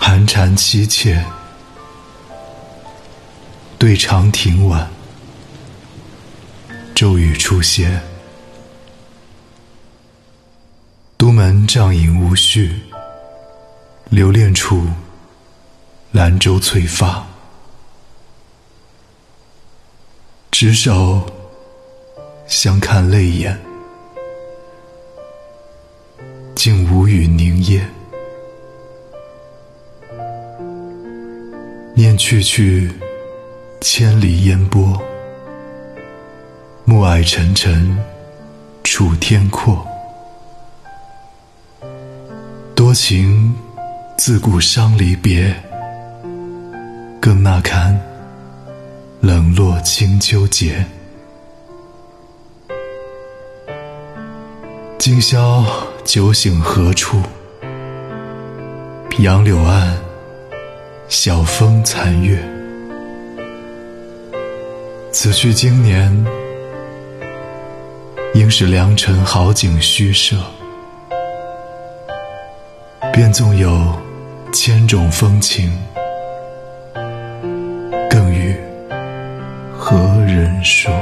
寒蝉凄切，对长亭晚，骤雨初歇。都门帐饮无绪，留恋处，兰舟催发。执手相看泪眼，竟无语凝噎。念去去，千里烟波，暮霭沉沉，楚天阔。多情自古伤离别，更那堪冷落清秋节。今宵酒醒何处？杨柳岸，晓风残月。此去经年，应是良辰好景虚设。便纵有千种风情，更与何人说？